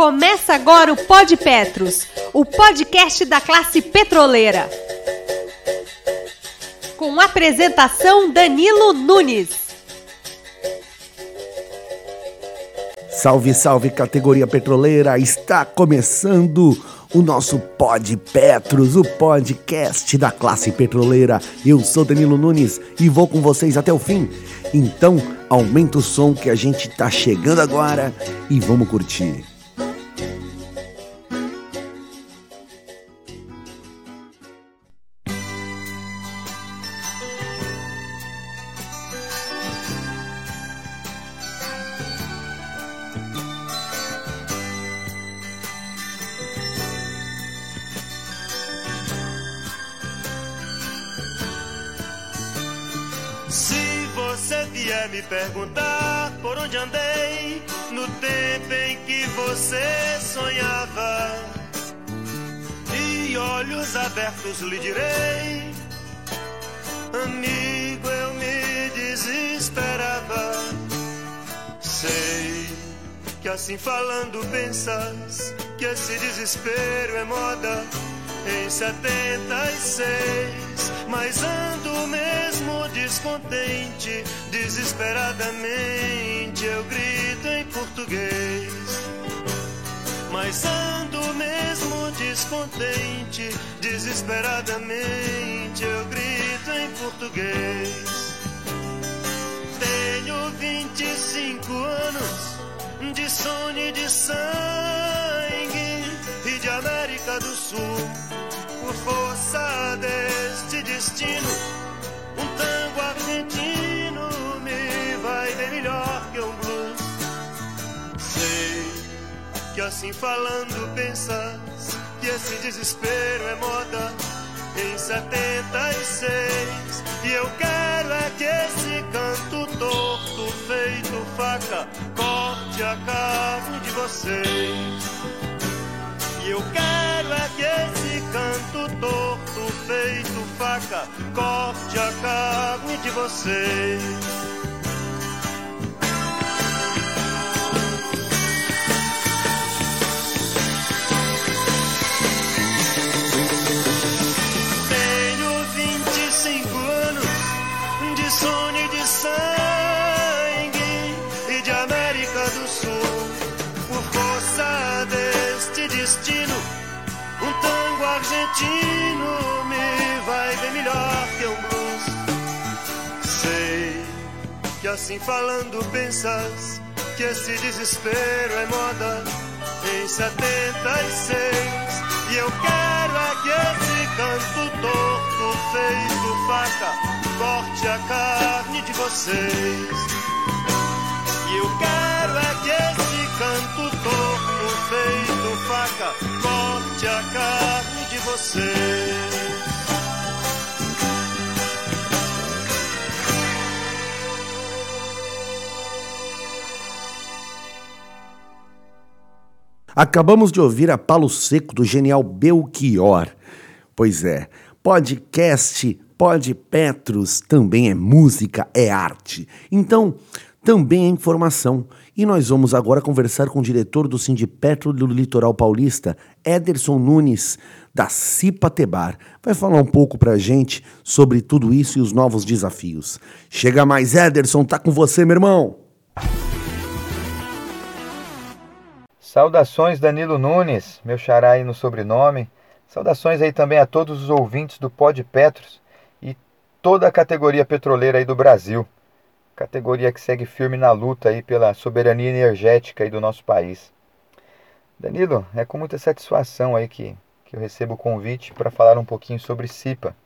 Começa agora o Pod Petros, o podcast da classe petroleira. Com apresentação Danilo Nunes. Salve, salve categoria petroleira! Está começando o nosso Pod Petros, o podcast da classe petroleira. Eu sou Danilo Nunes e vou com vocês até o fim. Então, aumenta o som que a gente tá chegando agora e vamos curtir. Assim falando pensas que esse desespero é moda em 76, mas ando mesmo descontente, desesperadamente eu grito em português. Mas ando mesmo descontente, desesperadamente eu grito em português. Tenho 25 anos de sono e de sangue e de América do Sul. Por força deste destino, um tango argentino me vai bem melhor que um blues. Sei que assim falando pensas que esse desespero é moda em 76 e eu quero é que esse canto torto feito faca corte a carne de vocês. E eu quero é que esse canto torto feito faca corte a carne de vocês. Destino, um tango argentino me vai bem melhor que um blues. Sei que assim falando pensas que esse desespero é moda em 76. E eu quero é que esse canto torto feito faca corte a carne de vocês. E eu quero é que esse canto torto carne de vocês. Acabamos de ouvir a Palo Seco do genial Belchior. Pois é, podcast, Pod Petros também é música, é arte. Então, também é informação. E nós vamos agora conversar com o diretor do Sindipetro do Litoral Paulista, Ederson Nunes, da Cipatebar. Vai falar um pouco pra gente sobre tudo isso e os novos desafios. Chega mais, Ederson, tá com você, meu irmão. Saudações Danilo Nunes, meu xará aí no sobrenome. Saudações aí também a todos os ouvintes do Pod Petros e toda a categoria petroleira aí do Brasil. Categoria que segue firme na luta aí pela soberania energética aí do nosso país. Danilo, é com muita satisfação aí que, que eu recebo o convite para falar um pouquinho sobre CIPA.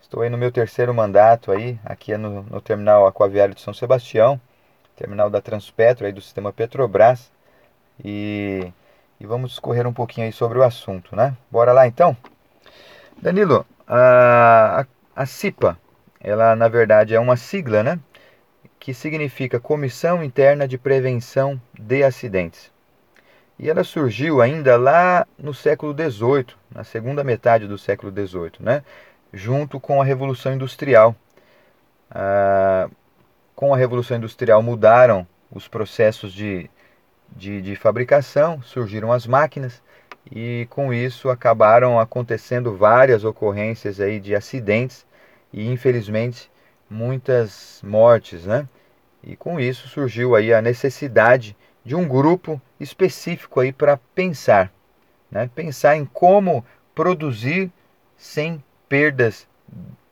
Estou aí no meu terceiro mandato aí, aqui é no, no terminal aquaviário de São Sebastião, terminal da Transpetro aí do sistema Petrobras. E, e, vamos discorrer um pouquinho aí sobre o assunto, né? Bora lá então? Danilo, a, a, a CIPA, ela na verdade é uma sigla, né? Que significa Comissão Interna de Prevenção de Acidentes. E ela surgiu ainda lá no século XVIII, na segunda metade do século XVIII, né? junto com a Revolução Industrial. Ah, com a Revolução Industrial mudaram os processos de, de, de fabricação, surgiram as máquinas e com isso acabaram acontecendo várias ocorrências aí de acidentes e infelizmente muitas mortes, né? E com isso surgiu aí a necessidade de um grupo específico aí para pensar, né? Pensar em como produzir sem perdas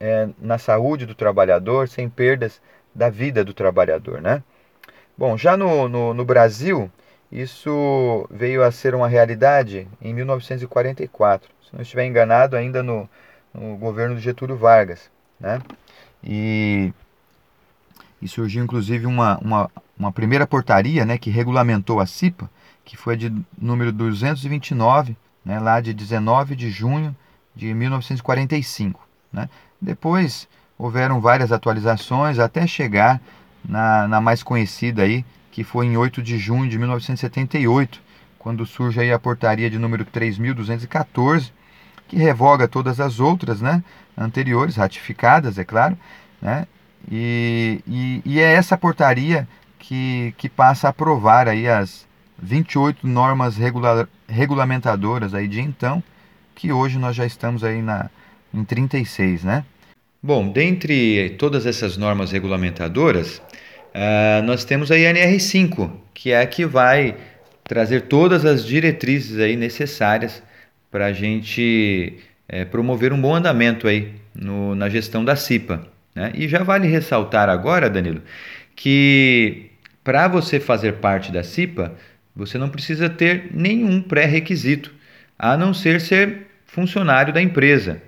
é, na saúde do trabalhador, sem perdas da vida do trabalhador, né? Bom, já no, no, no Brasil, isso veio a ser uma realidade em 1944, se não estiver enganado, ainda no, no governo de Getúlio Vargas, né? E, e surgiu inclusive uma, uma, uma primeira portaria né, que regulamentou a CIPA, que foi de número 229, né, lá de 19 de junho de 1945. Né? Depois houveram várias atualizações até chegar na, na mais conhecida aí, que foi em 8 de junho de 1978, quando surge aí a portaria de número 3214, que revoga todas as outras, né, anteriores, ratificadas, é claro, né, e, e, e é essa portaria que, que passa a aprovar aí as 28 normas regula, regulamentadoras aí de então, que hoje nós já estamos aí na, em 36, né? Bom, dentre todas essas normas regulamentadoras, uh, nós temos a INR5, que é a que vai trazer todas as diretrizes aí necessárias para a gente é, promover um bom andamento aí no, na gestão da CIPA. Né? E já vale ressaltar agora, Danilo, que para você fazer parte da CIPA, você não precisa ter nenhum pré-requisito, a não ser ser funcionário da empresa.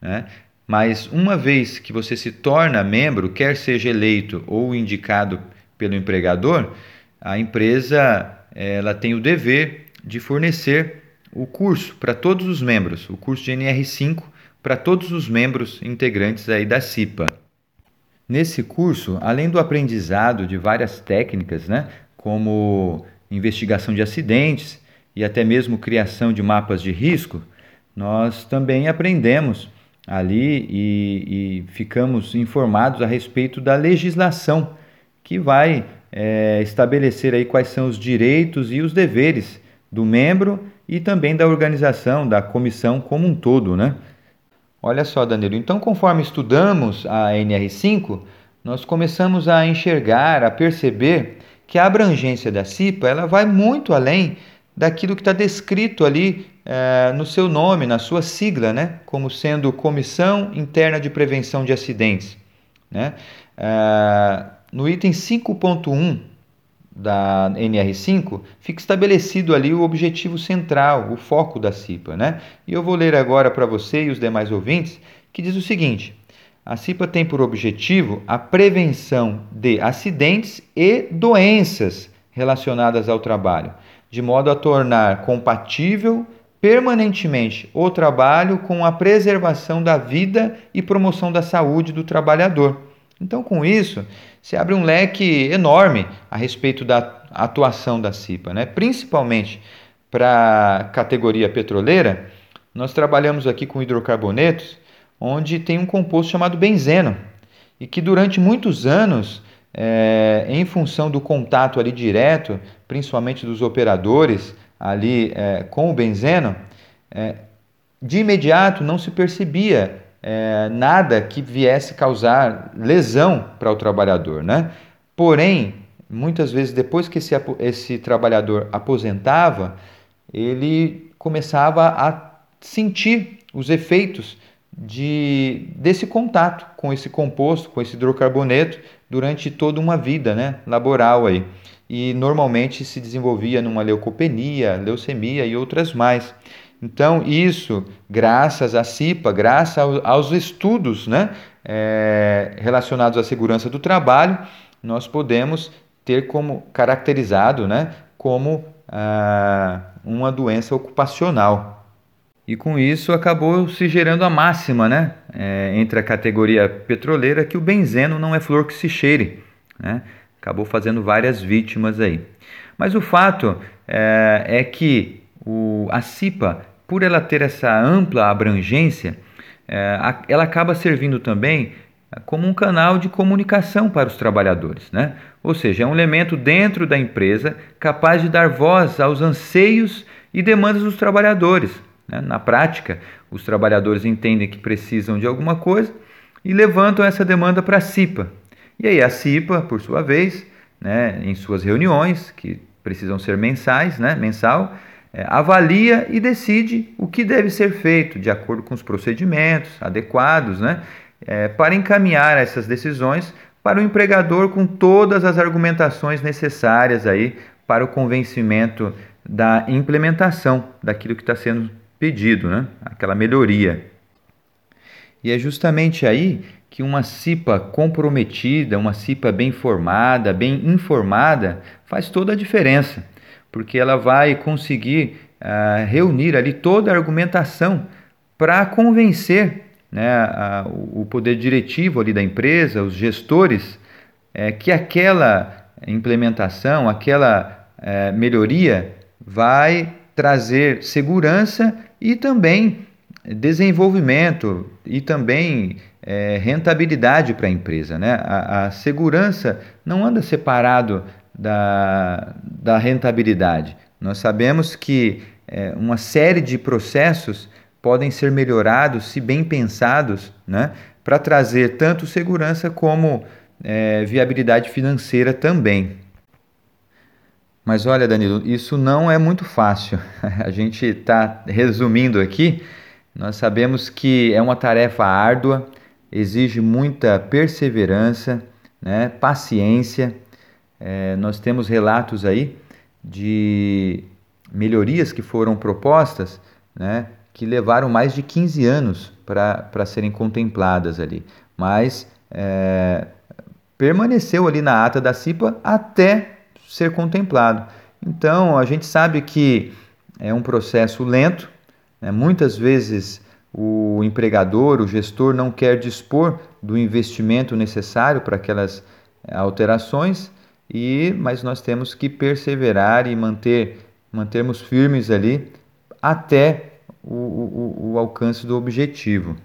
Né? Mas uma vez que você se torna membro, quer seja eleito ou indicado pelo empregador, a empresa ela tem o dever de fornecer o curso para todos os membros, o curso de NR5 para todos os membros integrantes aí da CIPA. Nesse curso, além do aprendizado de várias técnicas, né, como investigação de acidentes e até mesmo criação de mapas de risco, nós também aprendemos ali e, e ficamos informados a respeito da legislação que vai é, estabelecer aí quais são os direitos e os deveres do membro e também da organização, da comissão como um todo, né? Olha só, Danilo, então conforme estudamos a NR5, nós começamos a enxergar, a perceber que a abrangência da CIPA ela vai muito além daquilo que está descrito ali é, no seu nome, na sua sigla, né? como sendo Comissão Interna de Prevenção de Acidentes. Né? É, no item 5.1 da NR5, fica estabelecido ali o objetivo central, o foco da CIPA. Né? E eu vou ler agora para você e os demais ouvintes, que diz o seguinte: a CIPA tem por objetivo a prevenção de acidentes e doenças relacionadas ao trabalho, de modo a tornar compatível permanentemente o trabalho com a preservação da vida e promoção da saúde do trabalhador. Então, com isso, se abre um leque enorme a respeito da atuação da CIPA, né? principalmente para a categoria petroleira. Nós trabalhamos aqui com hidrocarbonetos, onde tem um composto chamado benzeno, e que durante muitos anos, é, em função do contato ali direto, principalmente dos operadores, ali é, com o benzeno, é, de imediato não se percebia é, nada que viesse causar lesão para o trabalhador. Né? Porém, muitas vezes depois que esse, esse trabalhador aposentava, ele começava a sentir os efeitos de, desse contato com esse composto, com esse hidrocarboneto, durante toda uma vida né, laboral. Aí e normalmente se desenvolvia numa leucopenia, leucemia e outras mais. Então, isso, graças à CIPA, graças aos estudos né, é, relacionados à segurança do trabalho, nós podemos ter como caracterizado né, como ah, uma doença ocupacional. E com isso acabou se gerando a máxima né, é, entre a categoria petroleira que o benzeno não é flor que se cheire. Né? acabou fazendo várias vítimas aí. Mas o fato é, é que o, a CIPA, por ela ter essa ampla abrangência, é, ela acaba servindo também como um canal de comunicação para os trabalhadores, né? Ou seja, é um elemento dentro da empresa capaz de dar voz aos anseios e demandas dos trabalhadores. Né? Na prática, os trabalhadores entendem que precisam de alguma coisa e levantam essa demanda para a CIPA. E aí a CIPA, por sua vez, né, em suas reuniões, que precisam ser mensais, né, mensal, avalia e decide o que deve ser feito de acordo com os procedimentos adequados, né, é, para encaminhar essas decisões para o empregador com todas as argumentações necessárias aí para o convencimento da implementação daquilo que está sendo pedido, né? aquela melhoria. E é justamente aí que uma CIPA comprometida, uma CIPA bem formada, bem informada, faz toda a diferença, porque ela vai conseguir uh, reunir ali toda a argumentação para convencer né, a, o poder diretivo ali da empresa, os gestores, é, que aquela implementação, aquela é, melhoria vai trazer segurança e também desenvolvimento e também é, rentabilidade para a empresa. Né? A, a, segurança não anda separado da, da rentabilidade. Nós sabemos que é, uma série de processos podem ser melhorados se bem pensados, né, para trazer tanto segurança como é, viabilidade financeira também. Mas olha, Danilo, isso não é muito fácil. A gente está resumindo aqui. Nós sabemos que é uma tarefa árdua, exige muita perseverança, né, paciência. É, nós temos relatos aí de melhorias que foram propostas, né, que levaram mais de 15 anos para serem contempladas ali. Mas é, permaneceu ali na ata da CIPA até ser contemplado. Então, a gente sabe que é um processo lento, né? muitas vezes o empregador, o gestor não quer dispor do investimento necessário para aquelas alterações, e mas nós temos que perseverar e manter mantermos firmes ali até o, o, o alcance do objetivo.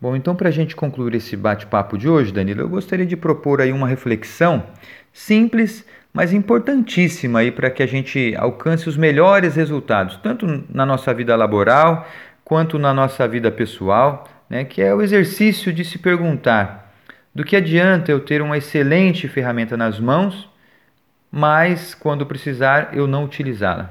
Bom, então para a gente concluir esse bate-papo de hoje, Danilo, eu gostaria de propor aí uma reflexão simples, mas importantíssima aí para que a gente alcance os melhores resultados, tanto na nossa vida laboral quanto na nossa vida pessoal, né, que é o exercício de se perguntar do que adianta eu ter uma excelente ferramenta nas mãos, mas quando precisar eu não utilizá-la,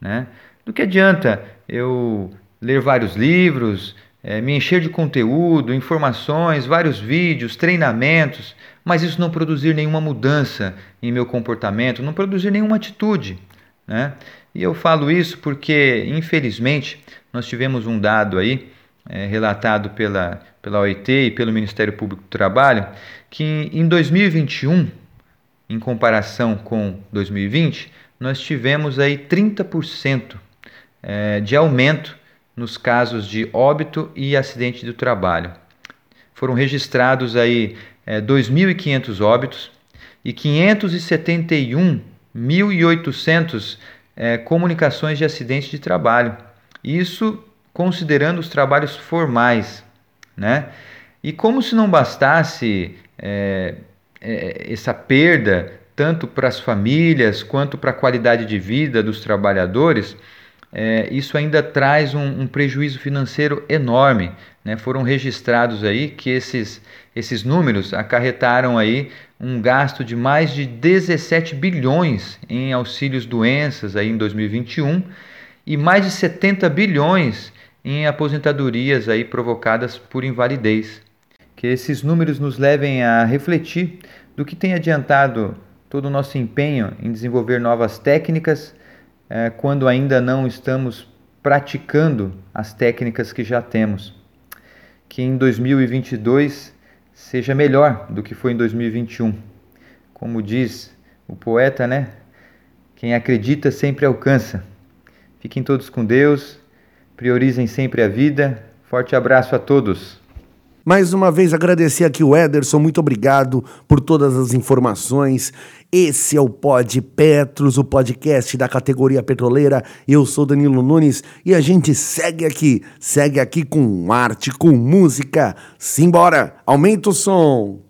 né? Do que adianta eu ler vários livros, é, me encher de conteúdo, informações, vários vídeos, treinamentos, mas isso não produzir nenhuma mudança em meu comportamento, não produzir nenhuma atitude. Né? E eu falo isso porque, infelizmente, nós tivemos um dado aí, é, relatado pela, pela OIT e pelo Ministério Público do Trabalho, que em 2021, em comparação com 2020, nós tivemos aí 30% é, de aumento nos casos de óbito e acidente do trabalho. Foram registrados aí é, 2.500 óbitos e 571.800 é, comunicações de acidente de trabalho. Isso considerando os trabalhos formais, né? E como se não bastasse é, é, essa perda tanto para as famílias quanto para a qualidade de vida dos trabalhadores, é, isso ainda traz um, um prejuízo financeiro enorme. Né? Foram registrados aí que esses, esses números acarretaram aí um gasto de mais de 17 bilhões em auxílios doenças aí em 2021 e mais de 70 bilhões em aposentadorias aí provocadas por invalidez. Que esses números nos levem a refletir do que tem adiantado todo o nosso empenho em desenvolver novas técnicas é, quando ainda não estamos praticando as técnicas que já temos. Que em 2022 seja melhor do que foi em 2021. Como diz o poeta, né? Quem acredita sempre alcança. Fiquem todos com Deus, priorizem sempre a vida. Forte abraço a todos. Mais uma vez agradecer aqui o Ederson, muito obrigado por todas as informações. Esse é o Pod Petros, o podcast da categoria petroleira. Eu sou Danilo Nunes e a gente segue aqui, segue aqui com arte, com música. Simbora, aumenta o som.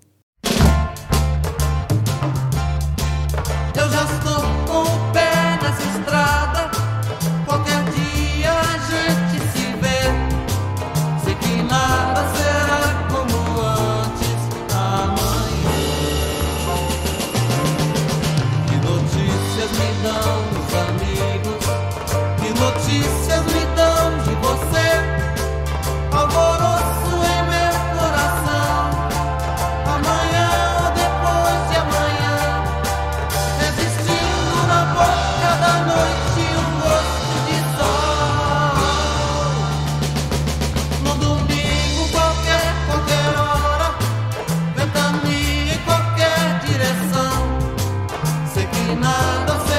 nada fez.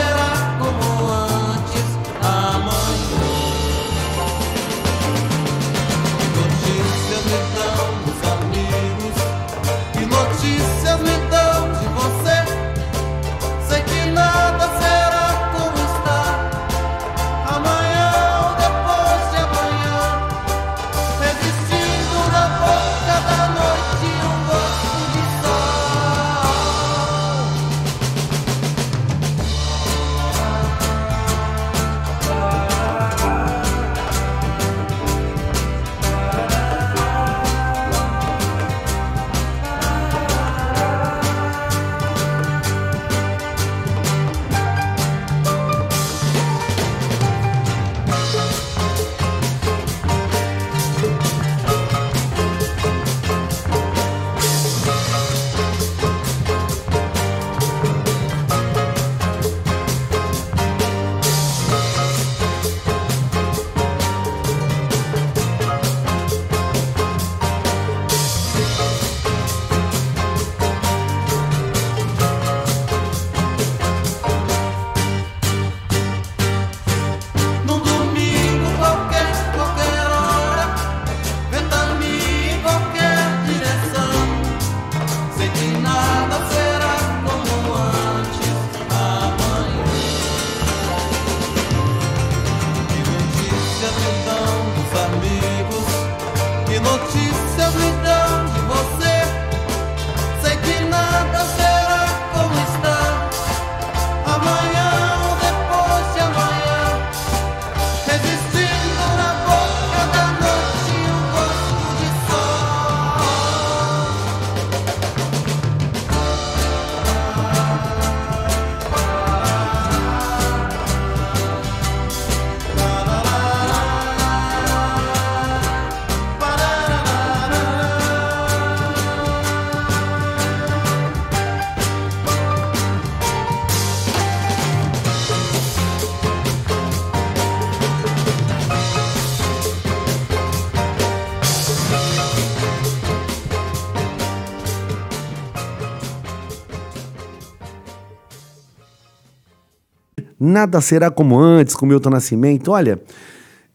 Nada será como antes, com Milton Nascimento. Olha,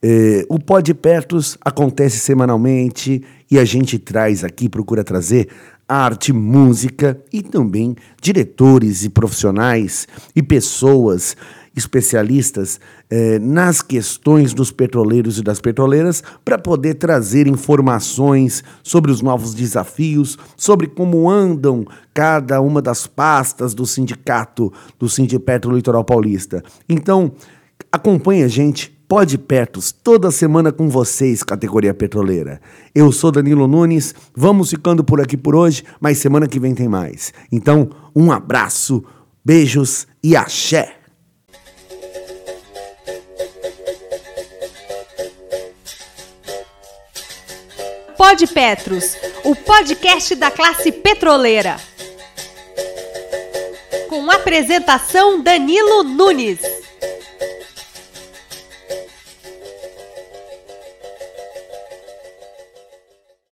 é, o Pod Pertos acontece semanalmente e a gente traz aqui, procura trazer arte, música e também diretores e profissionais e pessoas especialistas eh, nas questões dos petroleiros e das petroleiras para poder trazer informações sobre os novos desafios, sobre como andam cada uma das pastas do sindicato do Sindipetro Litoral Paulista. Então, acompanhe a gente, pode pertos, toda semana com vocês, categoria petroleira. Eu sou Danilo Nunes, vamos ficando por aqui por hoje, mas semana que vem tem mais. Então, um abraço, beijos e axé! Pod Petros, o podcast da classe petroleira. Com apresentação Danilo Nunes.